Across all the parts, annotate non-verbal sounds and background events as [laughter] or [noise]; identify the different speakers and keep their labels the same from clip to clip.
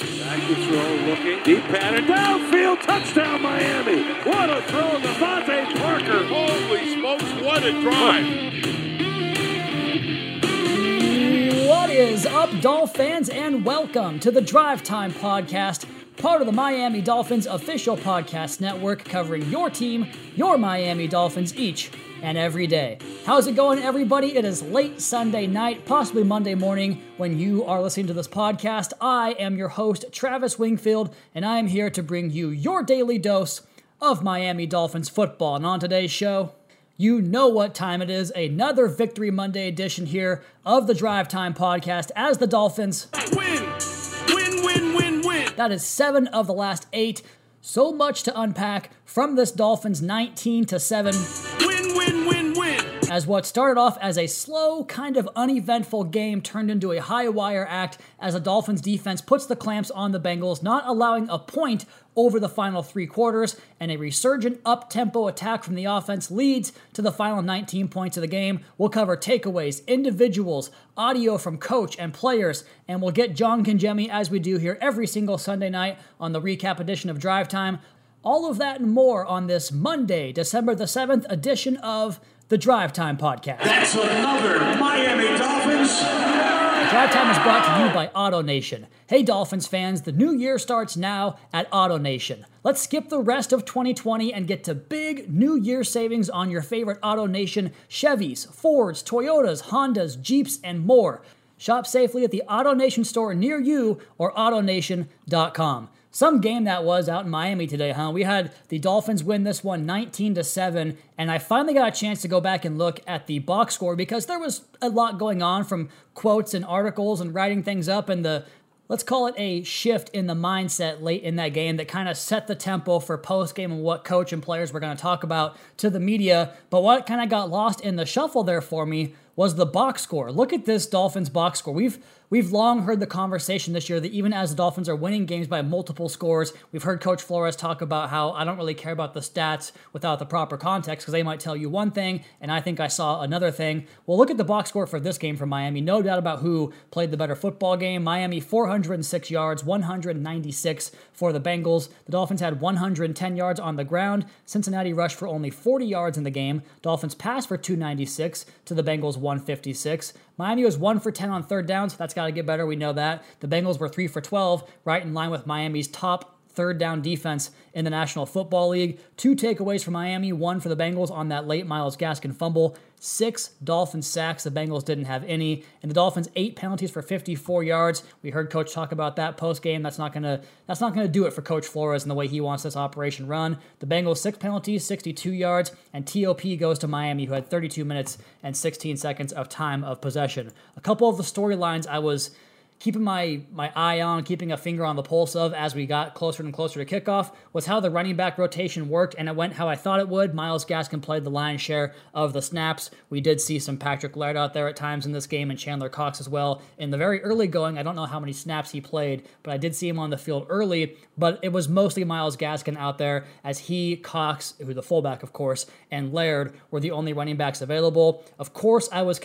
Speaker 1: Back to throw, looking. Deep pattern, downfield, touchdown Miami. What a throw, DeVante Parker.
Speaker 2: Holy smokes, what a drive.
Speaker 3: What is up, Dolph fans, and welcome to the Drive Time Podcast, part of the Miami Dolphins official podcast network covering your team, your Miami Dolphins, each and every day. How's it going, everybody? It is late Sunday night, possibly Monday morning, when you are listening to this podcast. I am your host, Travis Wingfield, and I am here to bring you your daily dose of Miami Dolphins football. And on today's show, you know what time it is. Another Victory Monday edition here of the Drive Time podcast as the Dolphins
Speaker 2: Win, win, win, win, win.
Speaker 3: that is seven of the last eight. So much to unpack from this Dolphins 19 to 7
Speaker 2: Win, win, win, win.
Speaker 3: As what started off as a slow, kind of uneventful game turned into a high wire act as the Dolphins defense puts the clamps on the Bengals, not allowing a point over the final three quarters, and a resurgent up tempo attack from the offense leads to the final 19 points of the game. We'll cover takeaways, individuals, audio from coach and players, and we'll get John Congemi as we do here every single Sunday night on the recap edition of Drive Time. All of that and more on this Monday, December the 7th edition of the Drive Time Podcast.
Speaker 4: That's another Miami Dolphins.
Speaker 3: Drive Time is brought to you by AutoNation. Hey Dolphins fans, the new year starts now at AutoNation. Let's skip the rest of 2020 and get to big new year savings on your favorite AutoNation Chevys, Fords, Toyotas, Hondas, Jeeps, and more. Shop safely at the AutoNation store near you or AutoNation.com. Some game that was out in Miami today, huh? We had the Dolphins win this one 19 to 7, and I finally got a chance to go back and look at the box score because there was a lot going on from quotes and articles and writing things up and the let's call it a shift in the mindset late in that game that kind of set the tempo for post game and what coach and players were going to talk about to the media. But what kind of got lost in the shuffle there for me was the box score. Look at this Dolphins box score. We've we've long heard the conversation this year that even as the Dolphins are winning games by multiple scores, we've heard Coach Flores talk about how I don't really care about the stats without the proper context because they might tell you one thing and I think I saw another thing. Well, look at the box score for this game from Miami. No doubt about who played the better football game. Miami 406 yards, 196 for the Bengals. The Dolphins had 110 yards on the ground. Cincinnati rushed for only 40 yards in the game. Dolphins passed for 296 to the Bengals 156. Miami was 1 for 10 on third downs. So that's got to get better. We know that. The Bengals were 3 for 12, right in line with Miami's top third down defense in the National Football League. Two takeaways for Miami, one for the Bengals on that late Myles Gaskin fumble. Six Dolphins sacks. The Bengals didn't have any. And the Dolphins eight penalties for 54 yards. We heard coach talk about that post game. That's not gonna that's not gonna do it for Coach Flores and the way he wants this operation run. The Bengals six penalties, 62 yards, and TOP goes to Miami, who had 32 minutes and 16 seconds of time of possession. A couple of the storylines I was keeping my my eye on, keeping a finger on the pulse of as we got closer and closer to kickoff was how the running back rotation worked, and it went how I thought it would. Myles Gaskin played the lion's share of the snaps. We did see some Patrick Laird out there at times in this game, and Chandler Cox as well. In the very early going, I don't know how many snaps he played, but I did see him on the field early. But it was mostly Myles Gaskin out there as he, Cox, who the fullback of course, and Laird were the only running backs available. Of course, I was.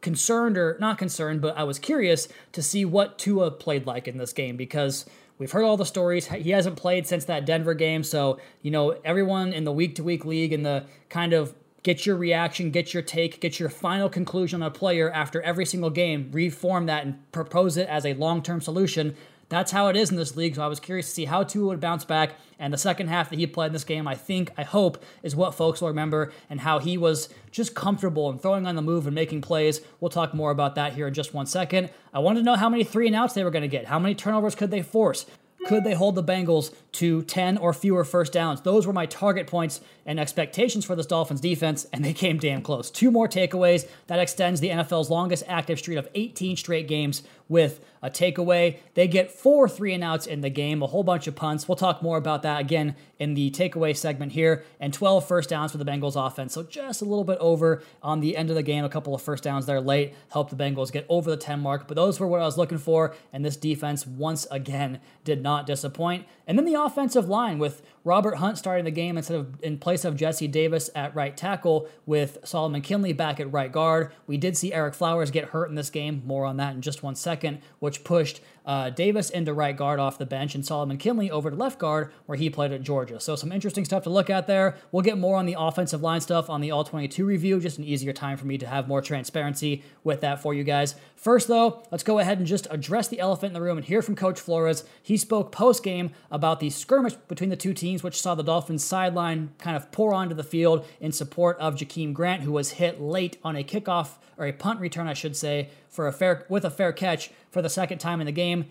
Speaker 3: Concerned or not concerned, but I was curious to see what Tua played like in this game because we've heard all the stories. He hasn't played since that Denver game, so you know everyone in the week to week league and the kind of get your reaction, get your take, get your final conclusion on a player after every single game, reform that and propose it as a long term solution. That's how it is in this league. So I was curious to see how Tua would bounce back. And the second half that he played in this game, I think, I hope, is what folks will remember and how he was just comfortable and throwing on the move and making plays. We'll talk more about that here in just one second. I wanted to know how many three and outs they were going to get. How many turnovers could they force? Could they hold the Bengals to 10 or fewer first downs? Those were my target points and expectations for this Dolphins defense, and they came damn close. Two more takeaways. That extends the NFL's longest active streak of 18 straight games with a takeaway. They get four three and outs in the game, a whole bunch of punts. We'll talk more about that again in the takeaway segment here, and 12 first downs for the Bengals offense. So just a little bit over on the end of the game. A couple of first downs there late helped the Bengals get over the 10 mark, but those were what I was looking for, and this defense once again did not disappoint. And then the offensive line with Robert Hunt starting the game instead of in place of Jesse Davis at right tackle with Solomon Kindley back at right guard. We did see Ereck Flowers get hurt in this game. More on that in just one second, which pushed uh, Davis into right guard off the bench, and Solomon Kindley over to left guard, where he played at Georgia. So some interesting stuff to look at there. We'll get more on the offensive line stuff on the All 22 review, just an easier time for me to have more transparency with that for you guys. First, though, let's go ahead and just address the elephant in the room and hear from Coach Flores. He spoke post game about the skirmish between the two teams, which saw the Dolphins sideline kind of pour onto the field in support of Jakeem Grant, who was hit late on a kickoff or a punt return, I should say, for a fair with a fair catch for the second time in the game.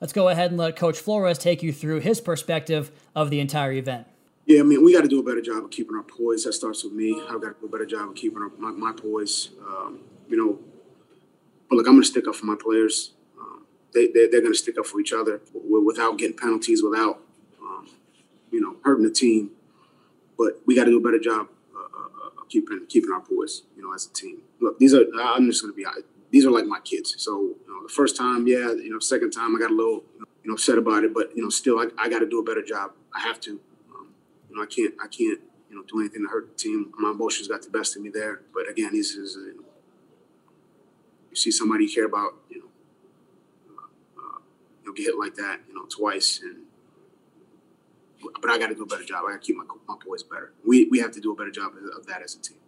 Speaker 3: Let's go ahead and let Coach Flores take you through his perspective of the entire event.
Speaker 5: Yeah, I mean, we got to do a better job of keeping our poise. That starts with me. I've got to do a better job of keeping our, my, my, poise. Um, you know, but look, I'm going to stick up for my players. Um, they, they, are going to stick up for each other without getting penalties, without, hurting the team. But we got to do a better job keeping keeping our poise, you know, as a team. Look, these are I'm just to be these are like my kids. So you know, the first time, yeah, you know, second time I got a little you know upset about it, but you know, still I, I got to do a better job. I have to. Um, you know, I can't I can't you know do anything to hurt the team. My emotions got the best of me there. But again, this is you, know, you see somebody you care about, you know, uh, uh, you know, get hit like that, you know, twice and but I got to do a better job. I got to keep my, my poise better. We, we have to do a better job of that as a team.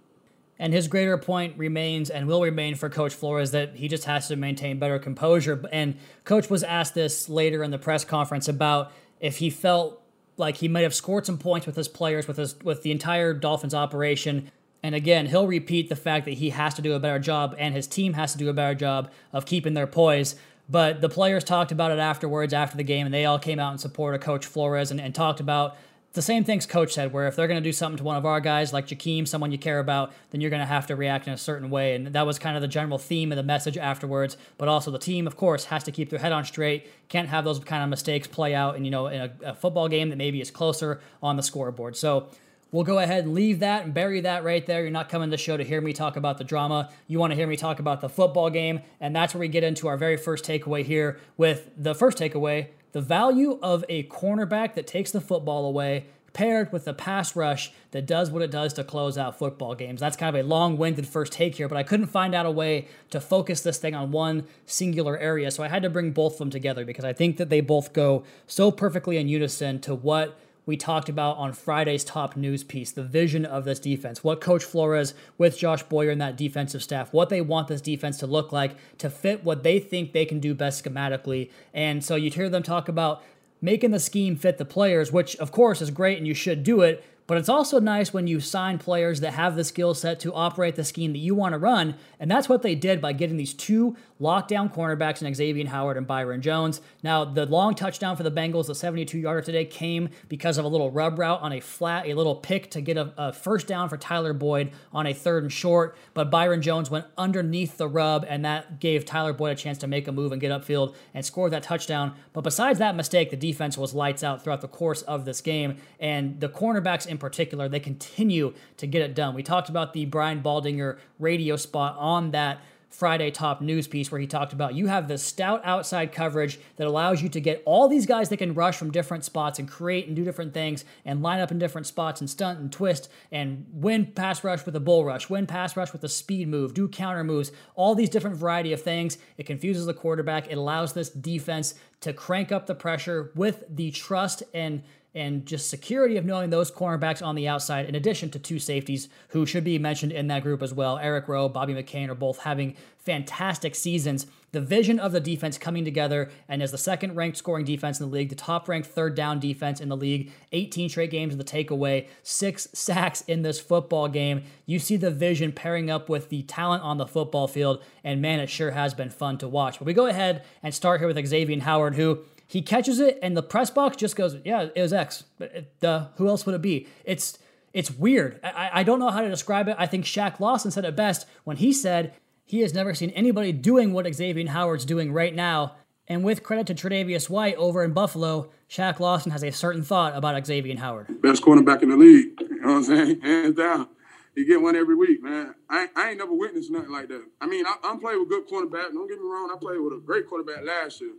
Speaker 3: And his greater point remains and will remain for Coach Flores that he just has to maintain better composure. And Coach was asked this later in the press conference about if he felt like he might have scored some points with his players, with his with the entire Dolphins operation. And again, he'll repeat the fact that he has to do a better job and his team has to do a better job of keeping their poise. But the players talked about it afterwards, after the game, and they all came out in support of Coach Flores and, and talked about the same things Coach said, where if they're going to do something to one of our guys, like Jakeem, someone you care about, then you're going to have to react in a certain way. And that was kind of the general theme of the message afterwards. But also, the team, of course, has to keep their head on straight. Can't have those kind of mistakes play out, in, you know, in a, a football game that maybe is closer on the scoreboard. So We'll go ahead and leave that and bury that right there. You're not coming to the show to hear me talk about the drama. You want to hear me talk about the football game. And that's where we get into our very first takeaway here with the first takeaway the value of a cornerback that takes the football away paired with a pass rush that does what it does to close out football games. That's kind of a long winded first take here, but I couldn't find out a way to focus this thing on one singular area. So I had to bring both of them together because I think that they both go so perfectly in unison to what we talked about on Friday's top news piece the vision of this defense, what Coach Flores with Josh Boyer and that defensive staff, what they want this defense to look like to fit what they think they can do best schematically. And so you'd hear them talk about making the scheme fit the players, which of course is great and you should do it. But it's also nice when you sign players that have the skill set to operate the scheme that you want to run. And that's what they did by getting these two lockdown cornerbacks in Xavier Howard and Byron Jones. Now, the long touchdown for the Bengals, the 72 yarder today, came because of a little rub route on a flat, a little pick to get a, a first down for Tyler Boyd on a third and short. But Byron Jones went underneath the rub, and that gave Tyler Boyd a chance to make a move and get upfield and score that touchdown. But besides that mistake, the defense was lights out throughout the course of this game. And the cornerbacks in particular, they continue to get it done. We talked about the Brian Baldinger radio spot on that Friday top news piece where he talked about you have this stout outside coverage that allows you to get all these guys that can rush from different spots and create and do different things and line up in different spots and stunt and twist and win pass rush with a bull rush, win pass rush with a speed move, do counter moves, all these different variety of things. It confuses the quarterback. It allows this defense to crank up the pressure with the trust and and just security of knowing those cornerbacks on the outside, in addition to two safeties who should be mentioned in that group as well. Eric Rowe, Bobby McCain are both having fantastic seasons. The vision of the defense coming together, and as the second ranked scoring defense in the league, the top ranked third down defense in the league, 18 straight games of the takeaway, six sacks in this football game. You see the vision pairing up with the talent on the football field, and man, it sure has been fun to watch. But we go ahead and start here with Xavier Howard, who he catches it, and the press box just goes, "Yeah, it was X." But uh, who else would it be? It's it's weird. I, I don't know how to describe it. I think Shaq Lawson said it best when he said he has never seen anybody doing what Xavier Howard's doing right now. And with credit to Tre'Davious White over in Buffalo, Shaq Lawson has a certain thought about Xavier Howard.
Speaker 6: Best cornerback in the league. [laughs] You know what I'm saying? Hands down. You get one every week, man. I, I ain't never witnessed nothing like that. I mean, I, I'm playing with good cornerback. Don't get me wrong. I played with a great quarterback last year.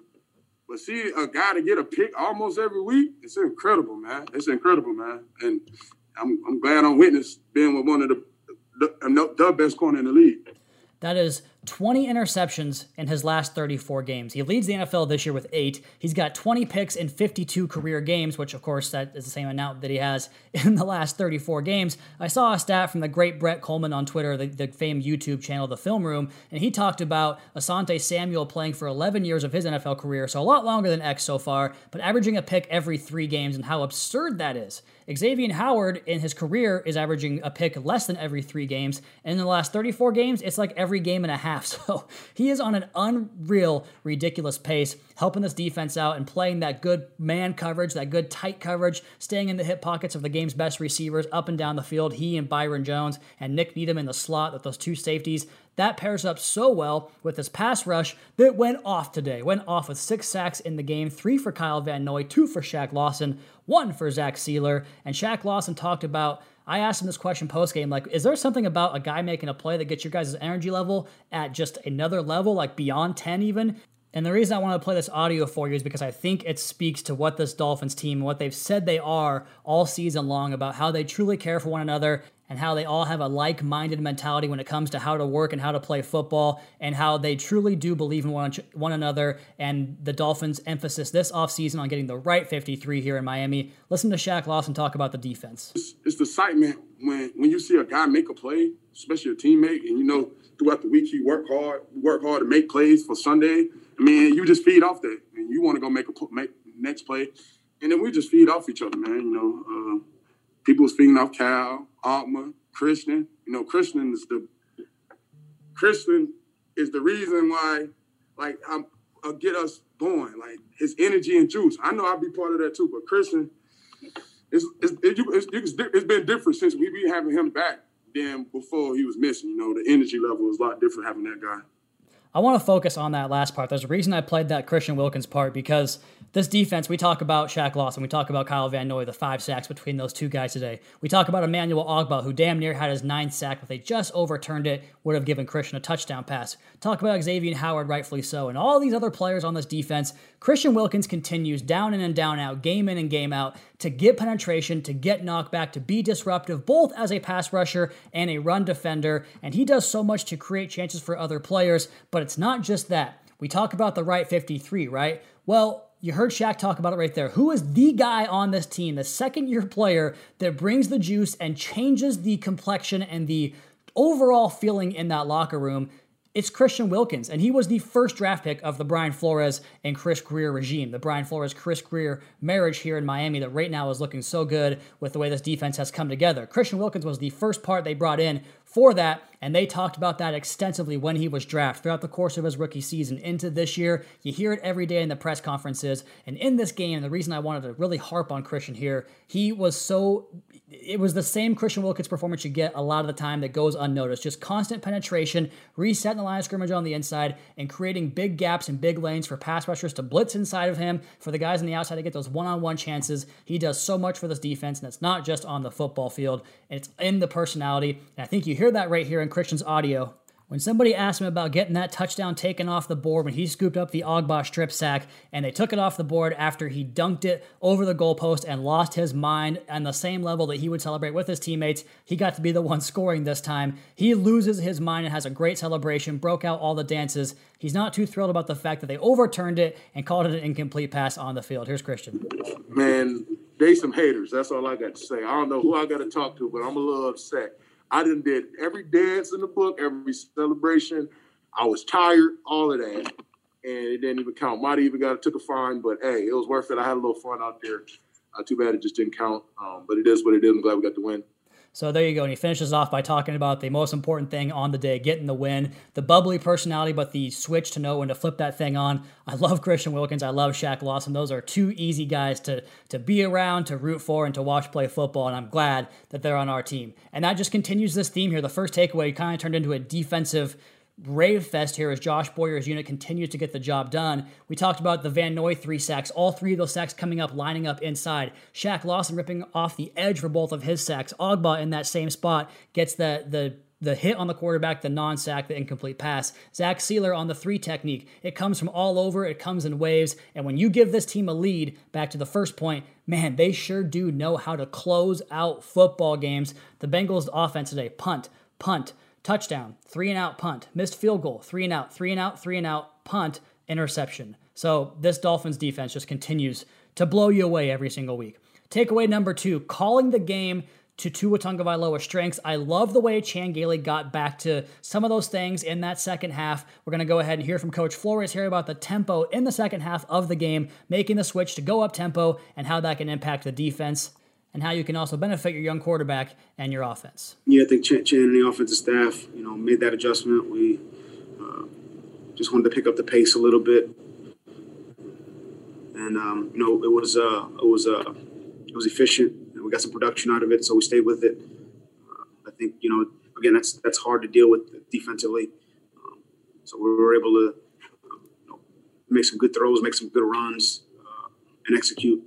Speaker 6: But see a guy to get a pick almost every week, it's incredible, man. It's incredible, man. And I'm, I'm glad I'm witness being with one of the the, the best corner in the league.
Speaker 3: That is 20 interceptions in his last 34 games. He leads the NFL this year with eight. He's got 20 picks in 52 career games, which of course that is the same amount that he has [laughs] in the last 34 games. I saw a stat from the great Brett Kollmann on Twitter, the, the famed YouTube channel, The Film Room, and he talked about Asante Samuel playing for 11 years of his NFL career, so a lot longer than X so far, but averaging a pick every three games and how absurd that is. Xavier Howard in his career is averaging a pick less than every three games. And in the last 34 games, it's like every game and a half. [laughs] So he is on an unreal, ridiculous pace, helping this defense out and playing that good man coverage, that good tight coverage, staying in the hip pockets of the game's best receivers up and down the field. He and Byron Jones and Nik Needham in the slot with those two safeties. That pairs up so well with this pass rush that went off today. Went off with six sacks in the game, three for Kyle Van Noy, two for Shaq Lawson, one for Zach Sieler. And Shaq Lawson talked about I asked him this question post game, like, is there something about a guy making a play that gets your guys' energy level at just another level, like beyond 10 even? And the reason I want to play this audio for you is because I think it speaks to what this Dolphins team, what they've said they are all season long about how they truly care for one another and how they all have a like minded mentality when it comes to how to work and how to play football, and how they truly do believe in one, another. And the Dolphins' emphasis this offseason on getting the right 53 here in Miami. Listen to Shaq Lawson talk about the defense.
Speaker 6: It's, it's the excitement when, when you see a guy make a play, especially a teammate, and you know throughout the week he work hard, work hard to make plays for Sunday. I mean, you just feed off that, and you want to go make a make next play, and then we just feed off each other, man. You know. Uh, people speaking off Cal, Altman, Christian. You know, Christian is the Christian is the reason why, like, I'm uh, get us going. Like his energy and juice. I know I'll be part of that too, but Christian, it's it's, it's, it's, it's been different since we be having him back than before he was missing. You know, the energy level is a lot different having that guy.
Speaker 3: I want to focus on that last part. There's a reason I played that Christian Wilkins part because this defense, we talk about Shaq Lawson, we talk about Kyle Van Noy, the five sacks between those two guys today. We talk about Emmanuel Ogbah, who damn near had his ninth sack, but they just overturned it, would have given Christian a touchdown pass. Talk about Xavier Howard, rightfully so, and all these other players on this defense. Christian Wilkins continues down in and down out, game in and game out, to get penetration, to get knockback, to be disruptive, both as a pass rusher and a run defender. And he does so much to create chances for other players, but it's not just that. We talk about the right 53, right? Well, you heard Shaq talk about it right there. Who is the guy on this team, the second year player that brings the juice and changes the complexion and the overall feeling in that locker room? It's Christian Wilkins, and he was the first draft pick of the Brian Flores and Chris Grier regime. The Brian Flores Chris Grier marriage here in Miami that right now is looking so good with the way this defense has come together. Christian Wilkins was the first part they brought in for that, and they talked about that extensively when he was drafted throughout the course of his rookie season into this year. You hear it every day in the press conferences. And in this game, the reason I wanted to really harp on Christian here, he was so it was the same Christian Wilkins performance you get a lot of the time that goes unnoticed. Just constant penetration, resetting the line of scrimmage on the inside, and creating big gaps and big lanes for pass rushers to blitz inside of him, for the guys on the outside to get those one on one chances. He does so much for this defense, and it's not just on the football field, it's in the personality. And I think you hear that right here in Christian's audio when somebody asked him about getting that touchdown taken off the board when he scooped up the Ogbah strip sack and they took it off the board after he dunked it over the goalpost and lost his mind on the same level that he would celebrate with his teammates, he got to be the one [laughs] scoring this time. He loses his mind and has a great celebration, broke out all the dances. He's not too thrilled about the fact that they overturned it and called it an incomplete pass on the field. Here's Christian.
Speaker 7: Man, they some haters. That's all I got to say. I don't know who I got to talk to, but I'm a little upset I didn't did every dance in the book, every celebration. I was tired, all of that, and it didn't even count. Might even got took a fine, but hey, it was worth it. I had a little fun out there. Uh, too bad it just didn't count, um, but it is what it is. I'm glad we got the win.
Speaker 3: So there you go. And he finishes off by talking about the most important thing on the day, getting the win, the bubbly personality, but the switch to know when to flip that thing on. I love Christian Wilkins. I love Shaq Lawson. Those are two easy guys to, to be around, to root for, and to watch play football. And I'm glad that they're on our team. And that just continues this theme here. The first takeaway kind of turned into a defensive rave fest here as Josh Boyer's unit continues to get the job done. We talked about the Van Noy three sacks, all three of those sacks coming up, lining up inside. Shaq Lawson ripping off the edge for both of his sacks. Ogbah in that same spot gets the the the hit on the quarterback, the non sack, the incomplete pass. Zach Sieler on the three technique. It comes from all over, it comes in waves. And when you give this team a lead, back to the first point, man, they sure do know how to close out football games. The Bengals offense today punt, punt, touchdown, three and out punt, missed field goal, three and out, three and out, three and out, punt, interception. So this Dolphins defense just continues to blow you away every single week. Takeaway number two, calling the game to Tua Tagovailoa's strengths. I love the way Chan Gailey got back to some of those things in that second half. We're going to go ahead and hear from Coach Flores here about the tempo in the second half of the game, making the switch to go up tempo and how that can impact the defense and how you can also benefit your young quarterback and your offense.
Speaker 5: Yeah, I think Chan, Chan and the offensive staff, you know, made that adjustment. We uh, just wanted to pick up the pace a little bit, and um, you know, it was uh, it was uh, it was efficient, and we got some production out of it, so we stayed with it. Uh, I think you know, again, that's that's hard to deal with defensively, um, so we were able to um, you know, make some good throws, make some good runs, uh, and execute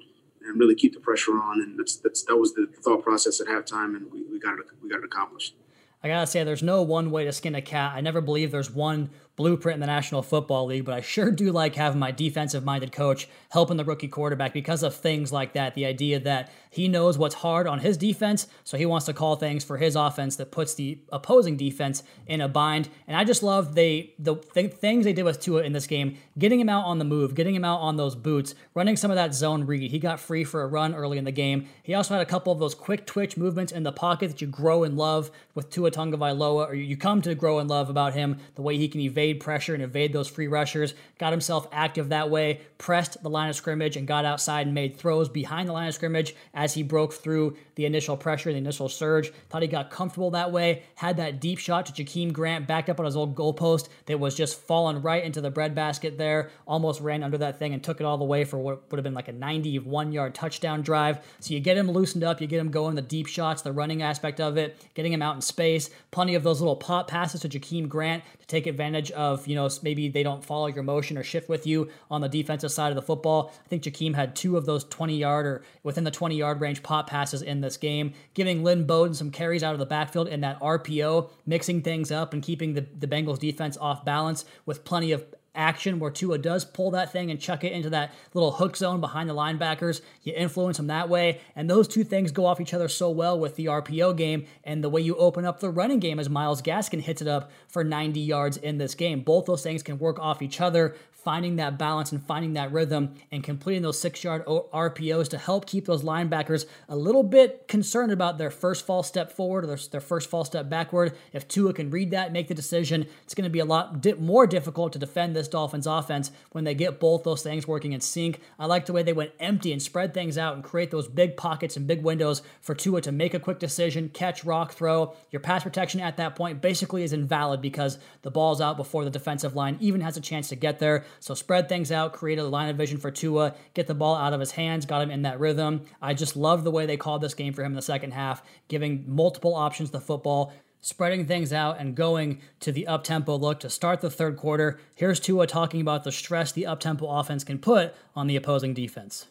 Speaker 5: and really keep the pressure on. And that's, that's that was the thought process at halftime, and we, we got it we got it accomplished.
Speaker 3: I gotta say, there's no one way to skin a cat. I never believe there's one blueprint in the National Football League, but I sure do like having my defensive minded coach helping the rookie quarterback because of things like that. The idea that he knows what's hard on his defense, so he wants to call things for his offense that puts the opposing defense in a bind. And I just love they the th- things they did with Tua in this game, getting him out on the move, getting him out on those boots, running some of that zone read. He got free for a run early in the game. He also had a couple of those quick twitch movements in the pocket that you grow and love with Tua Tagovailoa, or you come to grow and love about him, the way he can evade evade pressure and evade those free rushers, got himself active that way, pressed the line of scrimmage, and got outside and made throws behind the line of scrimmage as he broke through the initial pressure, the initial surge. Thought he got comfortable that way, had that deep shot to Jakeem Grant backed up on his old goalpost that was just falling right into the breadbasket there, almost ran under that thing and took it all the way for what would have been like a 91 yard touchdown drive. So you get him loosened up, you get him going, the deep shots, the running aspect of it, getting him out in space, plenty of those little pop passes to Jakeem Grant to take advantage of, you know, maybe they don't follow your motion or shift with you on the defensive side of the football. I think Jakeem had two of those 20 yard or within the 20 yard range pop passes in this game, giving Lynn Bowden some carries out of the backfield in that RPO, mixing things up and keeping the, the Bengals defense off balance with plenty of action where Tua does pull that thing and chuck it into that little hook zone behind the linebackers. You influence them that way. And those two things go off each other so well with the RPO game and the way you open up the running game as Myles Gaskin hits it up for 90 yards in this game. Both those things can work off each other finding that balance and finding that rhythm and completing those six yard RPOs to help keep those linebackers a little bit concerned about their first false step forward or their, their first false step backward. If Tua can read that, make the decision, it's going to be a lot di- more difficult to defend this Dolphins offense when they get both those things working in sync. I like the way they went empty and spread things out and create those big pockets and big windows for Tua to make a quick decision, catch, rock, throw. Your pass protection at that point basically is invalid because the ball's out before the defensive line even has a chance to get there. So spread things out, create a line of vision for Tua, get the ball out of his hands, got him in that rhythm. I just love the way they called this game for him in the second half, giving multiple options the football spreading things out and going to the up tempo look to start the third quarter. Here's Tua talking about the stress the up tempo offense can put on the opposing defense.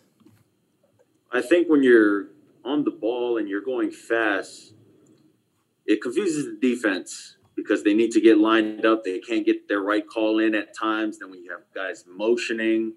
Speaker 8: I think when you're on the ball and you're going fast, it confuses the defense because they need to get lined up. They can't get their right call in at times. Then when you have guys motioning,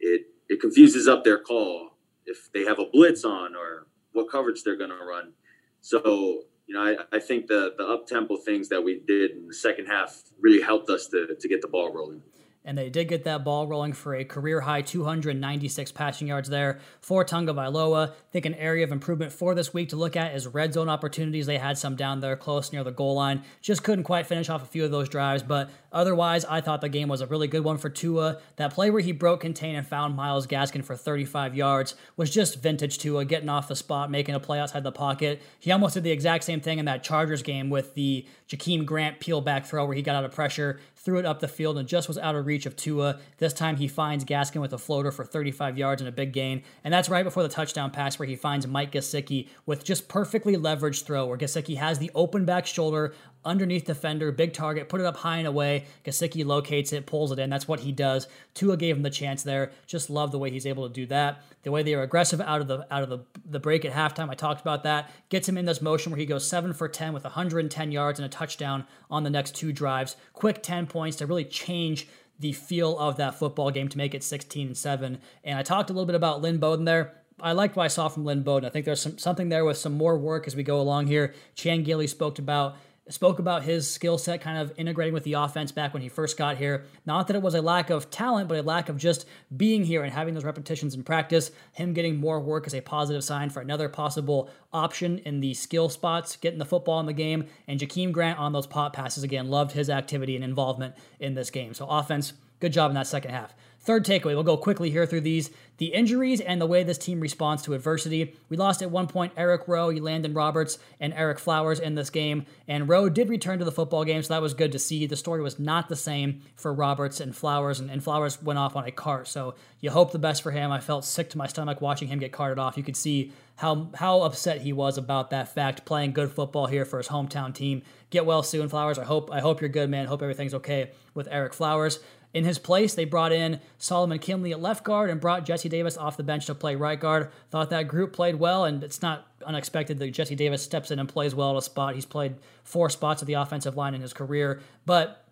Speaker 8: it it confuses up their call if they have a blitz on or what coverage they're going to run. So you know, I, I think the the up tempo things that we did in the second half really helped us to to get the ball rolling
Speaker 3: and they did get that ball rolling for a career high 296 passing yards there for Tagovailoa. I think an area of improvement for this week to look at is red zone opportunities. They had some down there close near the goal line. Just couldn't quite finish off a few of those drives, but otherwise, I thought the game was a really good one for Tua. That play where he broke contain and found Myles Gaskin for 35 yards was just vintage Tua, getting off the spot, making a play outside the pocket. He almost did the exact same thing in that Chargers game with the Jakeem Grant peel back throw where he got out of pressure, threw it up the field, and just was out of reach of Tua. This time he finds Gaskin with a floater for 35 yards and a big gain. And that's right before the touchdown pass where he finds Mike Gesicki with just perfectly leveraged throw where Gesicki has the open back shoulder underneath defender, big target, put it up high and away. Gesicki locates it, pulls it in. That's what he does. Tua gave him the chance there. Just love the way he's able to do that. The way they are aggressive out of the out of the, the break at halftime. I talked about that. Gets him in this motion where he goes seven for ten with 110 yards and a touchdown on the next two drives. Quick 10 points to really change the feel of that football game to make it 16 and 7. And I talked a little bit about Lynn Bowden there. I liked what I saw from Lynn Bowden. I think there's some, something there with some more work as we go along here. Chan Gailey spoke about spoke about his skill set kind of integrating with the offense back when he first got here. Not that it was a lack of talent, but a lack of just being here and having those repetitions in practice. Him getting more work is a positive sign for another possible option in the skill spots, getting the football in the game. And Jakeem Grant on those pop passes again, loved his activity and involvement in this game. So, offense, good job in that second half. Third takeaway, we'll go quickly here through these. The injuries and the way this team responds to adversity. We lost at one point Eric Rowe, Landon Roberts, and Ereck Flowers in this game. And Rowe did return to the football game, so that was good to see. The story was not the same for Roberts and Flowers, and, and Flowers went off on a cart. So you hope the best for him. I felt sick to my stomach watching him get carted off. You could see how how upset he was about that fact. Playing good football here for his hometown team. Get well soon, Flowers. I hope I hope you're good, man. Hope everything's okay with Ereck Flowers. In his place, they brought in Solomon Kindley at left guard and brought Jesse Davis off the bench to play right guard. Thought that group played well, and it's not unexpected that Jesse Davis steps in and plays well at a spot. He's played four spots at the offensive line in his career, but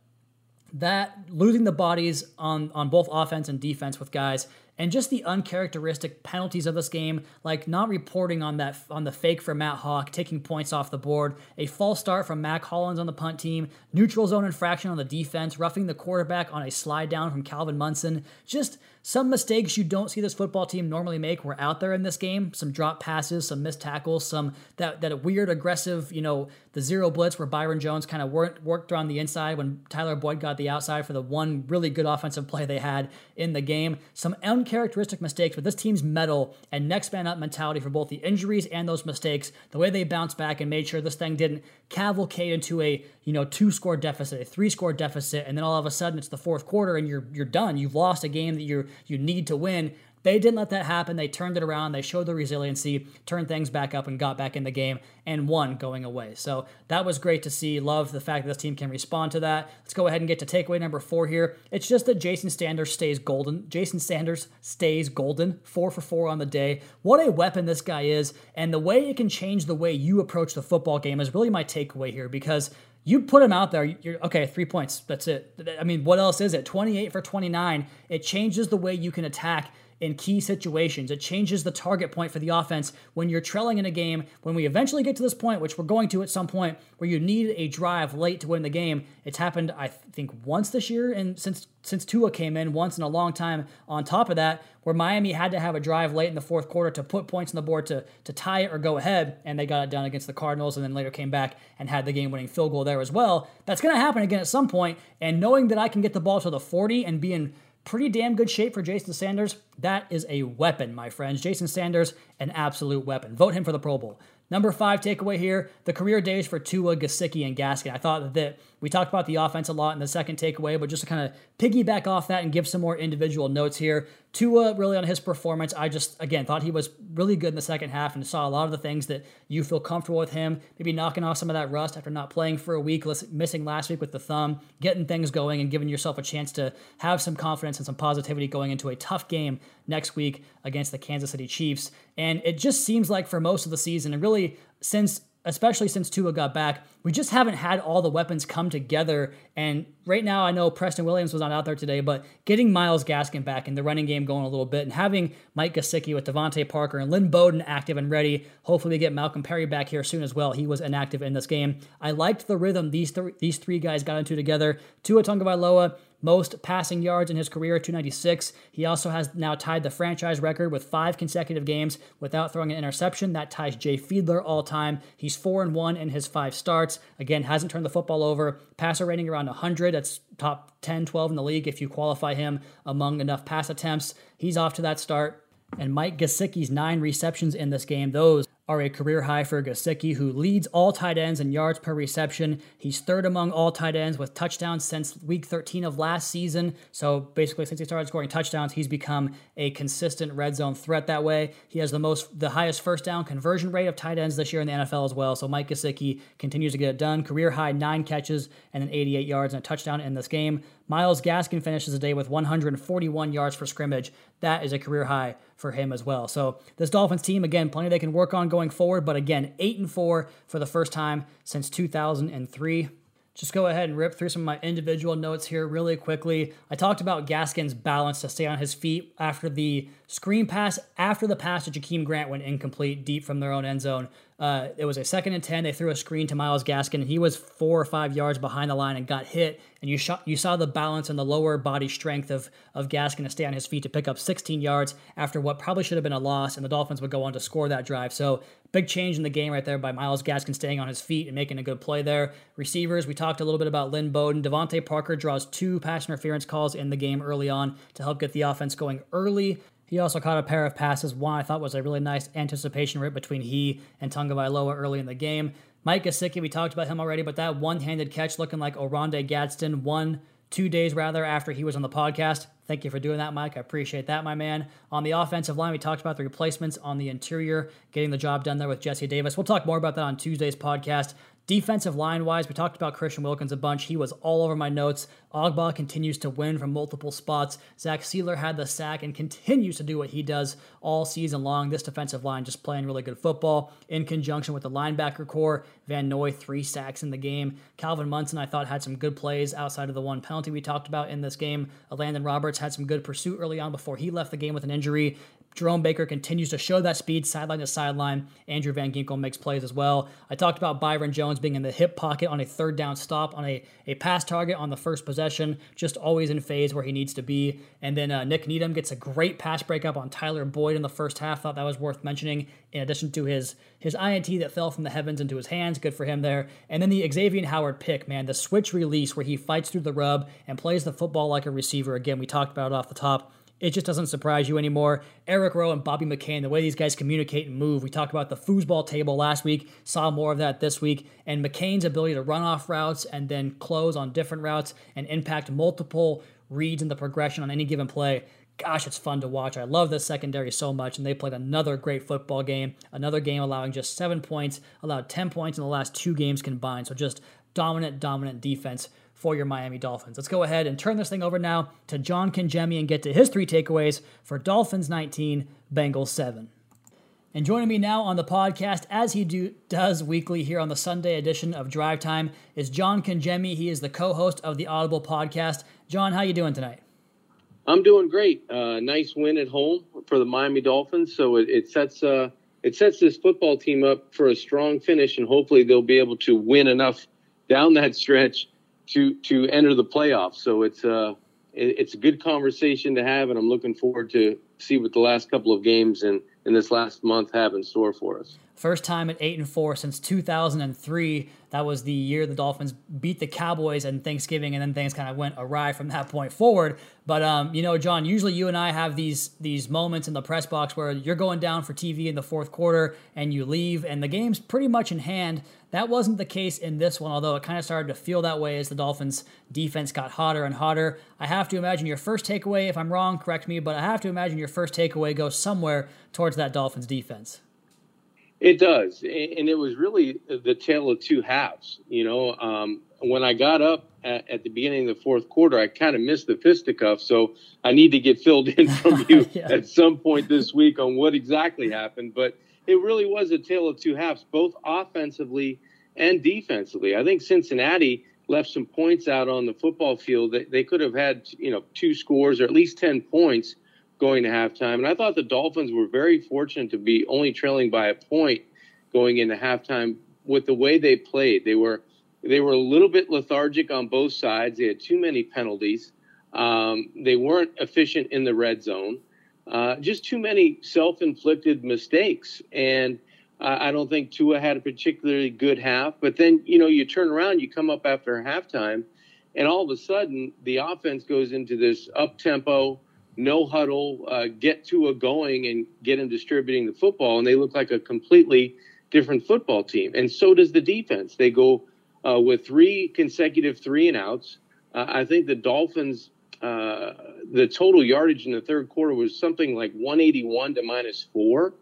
Speaker 3: that losing the bodies on on both offense and defense with guys and just the uncharacteristic penalties of this game, like not reporting on that on the fake for Matt Haack, taking points off the board, a false start from Mack Hollins on the punt team, neutral zone infraction on the defense, roughing the quarterback on a slide down from Calvin Munson, just some mistakes you don't see this football team normally make were out there in this game. Some drop passes, some missed tackles, some that that weird aggressive, you know, the zero blitz where Byron Jones kind of worked worked around the inside when Tyler Boyd got the outside for the one really good offensive play they had in the game. Some uncharacteristic mistakes, but this team's metal and next man up mentality for both the injuries and those mistakes, the way they bounced back and made sure this thing didn't cavalcade into a you know two score deficit, a three score deficit, and then all of a sudden it's the fourth quarter and you're you're done. You've lost a game that you're you need to win. They didn't let that happen. They turned it around. They showed the resiliency, turned things back up, and got back in the game and won going away. So that was great to see. Love the fact that this team can respond to that. Let's go ahead and get to takeaway number four here. It's just that Jason Sanders stays golden. Jason Sanders stays golden. Four for four on the day. What a weapon this guy is. And the way it can change the way you approach the football game is really my takeaway here because you put him out there, you're okay, three points. That's it. I mean, what else is it? 28 for 29. It changes the way you can attack in key situations. It changes the target point for the offense when you're trailing in a game. When we eventually get to this point, which we're going to at some point, where you need a drive late to win the game. It's happened, I think, once this year, and since since Tua came in, once in a long time. On top of that, where Miami had to have a drive late in the fourth quarter to put points on the board to to tie it or go ahead, and they got it done against the Cardinals, and then later came back and had the game-winning field goal there as well. That's going to happen again at some point, and knowing that I can get the ball to the 40 and be in pretty damn good shape for Jason Sanders. That is a weapon, my friends. Jason Sanders, an absolute weapon. Vote him for the Pro Bowl. Number five takeaway here the career days for Tua, Gesicki, and Gaskin. I thought that we talked about the offense a lot in the second takeaway, but just to kind of piggyback off that and give some more individual notes here. Tua, really on his performance, I just, again, thought he was really good in the second half and saw a lot of the things that you feel comfortable with him. Maybe knocking off some of that rust after not playing for a week, missing last week with the thumb, getting things going and giving yourself a chance to have some confidence and some positivity going into a tough game next week against the Kansas City Chiefs. And it just seems like for most of the season, and really since especially since Tua got back, we just haven't had all the weapons come together. And right now, I know Preston Williams was not out there today, but getting Myles Gaskin back and the running game going a little bit, and having Mike Gesicki with DeVante Parker and Lynn Bowden active and ready. Hopefully, we get Malcolm Perry back here soon as well. He was inactive in this game. I liked the rhythm these th- these three guys got into together. Tua Tagovailoa most passing yards in his career, 296. He also has now tied the franchise record with five consecutive games without throwing an interception. That ties Jay Fiedler all time. He's 4 and 1 in his five starts. Again, hasn't turned the football over. Passer rating around 100. That's top 10, 12 in the league if you qualify him among enough pass attempts. He's off to that start. And Mike Gesicki's nine receptions in this game, those are a career high for Gesicki, who leads all tight ends in yards per reception. He's third among all tight ends with touchdowns since week 13 of last season. So basically, since he started scoring touchdowns, he's become a consistent red zone threat that way. He has the most, the highest first down conversion rate of tight ends this year in the NFL as well. So Mike Gesicki continues to get it done. Career high nine catches and then 88 yards and a touchdown in this game. Myles Gaskin finishes the day with 141 yards for scrimmage. That is a career high for him as well. So this Dolphins team, again, plenty they can work on going forward. But again, eight and four for the first time since 2003. just go ahead and rip through some of my individual notes here really quickly. I talked about Gaskin's balance to stay on his feet after the screen pass, after the pass to Jakeem Grant went incomplete deep from their own end zone. Uh, it was a second and 10. They threw a screen to Myles Gaskin, and he was four or five yards behind the line and got hit. And you, shot, you saw the balance and the lower body strength of, of Gaskin to stay on his feet to pick up 16 yards after what probably should have been a loss, and the Dolphins would go on to score that drive. So Big change in the game right there by Myles Gaskin staying on his feet and making a good play there. Receivers, we talked a little bit about Lynn Bowden. DeVante Parker draws two pass interference calls in the game early on to help get the offense going early. He also caught a pair of passes. One I thought was a really nice anticipation rip between he and Tagovailoa early in the game. Mike Gesicki, we talked about him already, but that one-handed catch looking like Oronde Gadsden, one two days rather after he was on the podcast. Thank you for doing that, Mike. I appreciate that, my man. On the offensive line, we talked about the replacements on the interior, getting the job done there with Jesse Davis. We'll talk more about that on Tuesday's podcast. Defensive line wise, we talked about Christian Wilkins a bunch. He was all over my notes. Ogbah continues to win from multiple spots. Zach Sieler had the sack and continues to do what he does all season long. This defensive line just playing really good football in conjunction with the linebacker core. Van Noy, three sacks in the game. Calvin Munson, I thought, had some good plays outside of the one penalty we talked about in this game. Landon Roberts had some good pursuit early on before he left the game with an injury. Jerome Baker continues to show that speed sideline to sideline. Andrew Van Ginkel makes plays as well. I talked about Byron Jones being in the hip pocket on a third down stop, on a, a pass target on the first possession, just always in phase where he needs to be. And then uh, Nik Needham gets a great pass breakup on Tyler Boyd in the first half. Thought that was worth mentioning, in addition to his, his INT that fell from the heavens into his hands. Good for him there. And then the Xavier Howard pick, man, the switch release where he fights through the rub and plays the football like a receiver. Again, we talked about it off the top it just doesn't surprise you anymore. Eric Rowe and Bobby McCain, the way these guys communicate and move. We talked about the foosball table last week, saw more of that this week. And McCain's ability to run off routes and then close on different routes and impact multiple reads in the progression on any given play. Gosh, it's fun to watch. I love this secondary so much, and they played another great football game. Another game allowing just seven points, allowed 10 points in the last two games combined. So just dominant, dominant defense for your Miami Dolphins. Let's go ahead and turn this thing over now to John Congemi and get to his three takeaways for Dolphins 19, Bengals 7. And joining me now on the podcast, as he do, does weekly here on the Sunday edition of Drive Time, is John Congemi. He is the co-host of the Audible podcast. John, how you doing tonight?
Speaker 9: I'm doing great. Uh, nice win at home for the Miami Dolphins. So it, it sets uh, it sets this football team up for a strong finish, and hopefully they'll be able to win enough down that [laughs] stretch to to enter the playoffs. So it's uh it's a good conversation to have, and I'm looking forward to see what the last couple of games and in this last month have in store for us.
Speaker 3: First time at eight and four since 2003. That was the year the Dolphins beat the Cowboys and Thanksgiving, and then things kind of went awry from that point forward. But um, you know, John, usually you and I have these these moments in the press box where you're going down for TV in the fourth quarter and you leave, and the game's pretty much in hand. That wasn't the case in this one, although it kind of started to feel that way as the Dolphins' defense got hotter and hotter. I have to imagine your first takeaway, if I'm wrong, correct me, but I have to imagine your first takeaway goes somewhere towards that Dolphins defense.
Speaker 9: It does, and it was really the tale of two halves. You know, um, when I got up at, at, the beginning of the fourth quarter, I kind of missed the fisticuff, so I need to get filled in [laughs] from you yeah. at some point this week on what exactly happened. But it really was a tale of two halves, both offensively and defensively. I think Cincinnati left some points out on the football field. They, they could have had, you know, two scores or at least ten points going to halftime. And I thought the Dolphins were very fortunate to be only trailing by a point going into halftime with the way they played. They were they were a little bit lethargic on both sides. They had too many penalties. Um, they weren't efficient in the red zone. Uh, just too many self-inflicted mistakes. And I don't think Tua had a particularly good half. But then you know you turn around, you come up after halftime, and all of a sudden the offense goes into this up tempo no huddle, uh, get Tua going and get him distributing the football. And they look like a completely different football team. And so does the defense. They go uh, with three consecutive three and outs. Uh, I think the Dolphins, uh, the total yardage in the third quarter was something like 181 to minus four.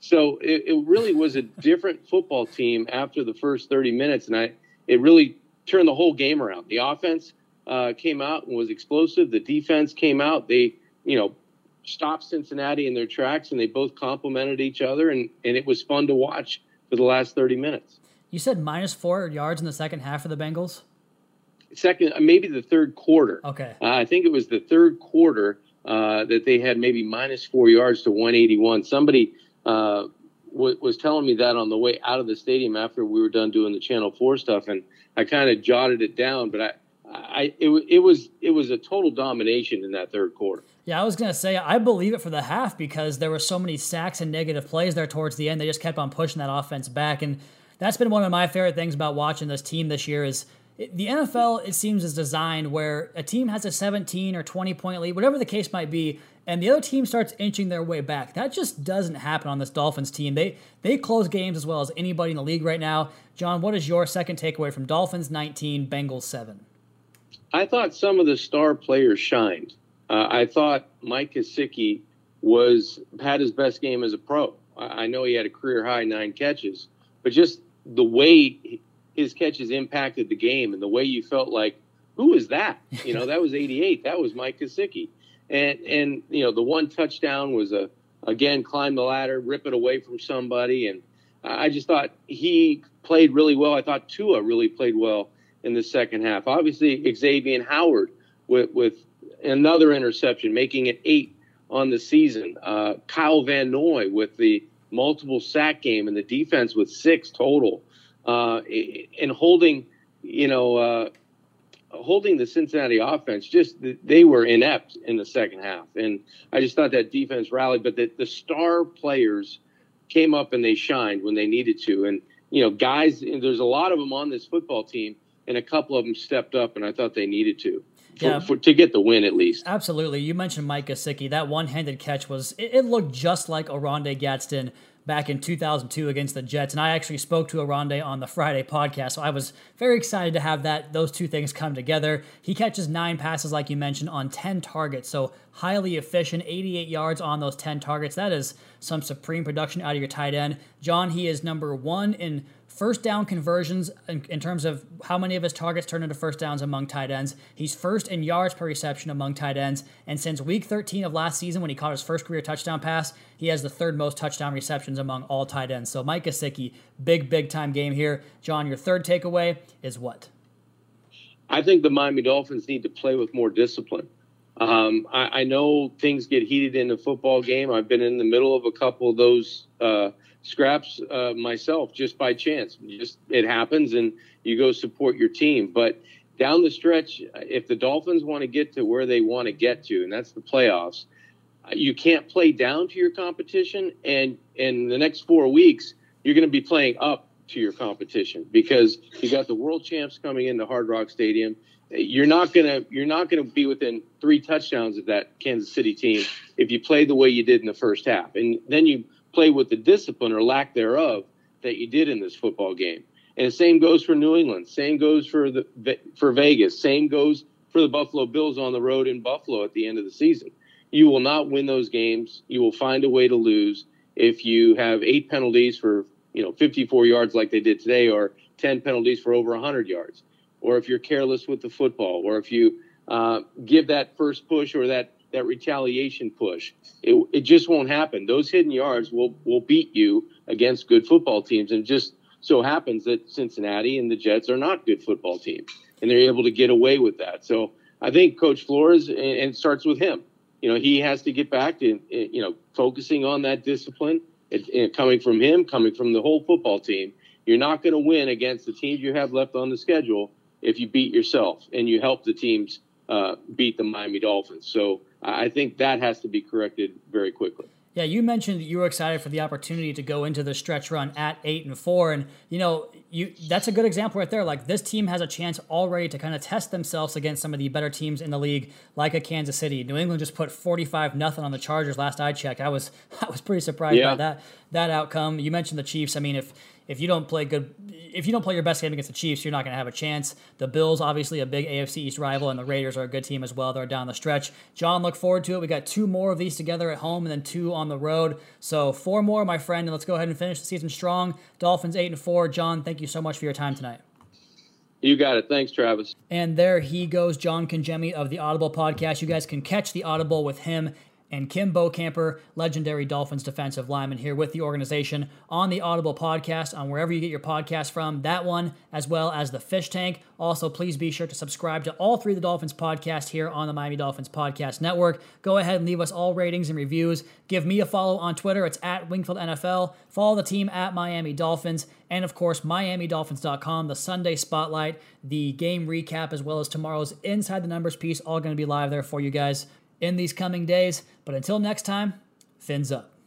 Speaker 9: So it, it really was a different football team after the first 30 minutes. And I, it really turned the whole game around. The offense uh, came out and was explosive. The defense came out. They you know, stopped Cincinnati in their tracks, and they both complemented each other, and, and it was fun to watch for the last 30 minutes.
Speaker 3: You said minus four yards in the second half for the Bengals?
Speaker 9: second, maybe the third quarter.
Speaker 3: Okay.
Speaker 9: Uh, I think it was the third quarter uh, that they had maybe minus four yards to 181. Somebody uh, w- was telling me that on the way out of the stadium after we were done doing the Channel Four stuff, and I kind of jotted it down. But I, I, it, it was it was a total domination in that third quarter.
Speaker 3: Yeah, I was gonna say I believe it for the half because there were so many sacks and negative plays there towards the end. They just kept on pushing that offense back, and that's been one of my favorite things about watching this team this year. Is the NFL it seems is designed where a team has a 17 or 20 point lead, whatever the case might be, and the other team starts inching their way back. That just doesn't happen on this Dolphins team. They they close games as well as anybody in the league right now. John, what is your second takeaway from Dolphins 19, Bengals 7?
Speaker 9: I thought some of the star players shined. Uh, I thought Mike Gesicki was had his best game as a pro. I, I know he had a career high nine catches, but just the way his catches impacted the game and the way you felt like, who is that? You know, that was [laughs] 88. That was Mike Gesicki. And, and, you know, the one touchdown was a, again, climb the ladder, rip it away from somebody. And I just thought he played really well. I thought Tua really played well in the second half. Obviously, Xavien Howard with, with another interception, making it eight on the season. Uh, Kyle Van Noy with the multiple sack game and the defense with six total uh, and holding, you know, uh, holding the Cincinnati offense. Just they were inept in the second half, and I just thought that defense rallied. But the, the star players came up and they shined when they needed to, and you know, guys, there's a lot of them on this football team, and a couple of them stepped up, and I thought they needed to. For, yeah. For, to get the win at least.
Speaker 3: Absolutely. You mentioned Mike Gesicki. That one-handed catch was it, it looked just like Oronde Gadsden back in 2002 against the Jets. And I actually spoke to Oronde on the Friday podcast, so I was very excited to have that those two things come together. He catches nine passes, like you mentioned, on 10 targets, so highly efficient, 88 yards on those 10 targets. That is some supreme production out of your tight end. John, he is number one in first down conversions in, in, terms of how many of his targets turn into first downs among tight ends. He's first in yards per reception among tight ends. And since week 13 of last season, when he caught his first career touchdown pass, he has the third most touchdown receptions among all tight ends. So Mike Gesicki, big, big time game here. John, your third takeaway is what?
Speaker 9: I think the Miami Dolphins need to play with more discipline. Um, I, I, know things get heated in a football game. I've been in the middle of a couple of those uh, scraps uh, myself just by chance. Just it happens, and you go support your team. But down the stretch, if the Dolphins want to get to where they want to get to, and that's the playoffs, you can't play down to your competition. And in the next four weeks, you're going to be playing up to your competition because you got the world champs coming into Hard Rock Stadium. You're not gonna you're not gonna be within three touchdowns of that Kansas City team if you play the way you did in the first half, and then you play with the discipline or lack thereof that you did in this football game. And the same goes for New England. Same goes for the for Vegas. Same goes for the Buffalo Bills on the road in Buffalo at the end of the season. You will not win those games. You will find a way to lose if you have eight penalties for you know 54 yards like they did today, or 10 penalties for over 100 yards, or if you're careless with the football, or if you uh, give that first push or that that retaliation push. It, it just won't happen. Those hidden yards will will beat you against good football teams, and just so happens that Cincinnati and the Jets are not good football teams, and they're able to get away with that. So I think Coach Flores, and it starts with him. You know, he has to get back to uh, you know focusing on that discipline. It, it coming from him, coming from the whole football team. You're not going to win against the teams you have left on the schedule if you beat yourself and you help the teams uh, beat the Miami Dolphins. So I think that has to be corrected very quickly.
Speaker 3: Yeah, you mentioned that you were excited for the opportunity to go into the stretch run at eight and four, and you know, you that's a good example right there. Like this team has a chance already to kind of test themselves against some of the better teams in the league, like a Kansas City. New England just put forty five nothing on the Chargers last I checked. I was [laughs] I was pretty surprised yeah. by that that outcome. You mentioned the Chiefs. I mean, if if you don't play good, if you don't play your best game against the Chiefs, you're not going to have a chance. The Bills, obviously, a big AFC East rival, and the Raiders are a good team as well. They're down the stretch. John, look forward to it. We got two more of these together at home, and then two on the road. So four more, my friend, and let's go ahead and finish the season strong. Dolphins eight and four. John, thank you so much for your time tonight.
Speaker 9: You got it. Thanks, Travis.
Speaker 3: And there he goes, John Congemi of the Audible podcast. You guys can catch the Audible with him and Kim Bokamper, legendary Dolphins defensive lineman, here with the organization on the Audible podcast, on wherever you get your podcast from. That one, as well as the Fish Tank. Also, please be sure to subscribe to all three of the Dolphins podcast here on the Miami Dolphins Podcast Network. Go ahead and leave us all ratings and reviews. Give me a follow on Twitter. It's at Wingfield NFL. Follow the team at Miami Dolphins. And of course, MiamiDolphins.com, the Sunday spotlight, the game recap, as well as tomorrow's Inside the Numbers piece, all going to be live there for you guys in these coming days. But until next time, fins up.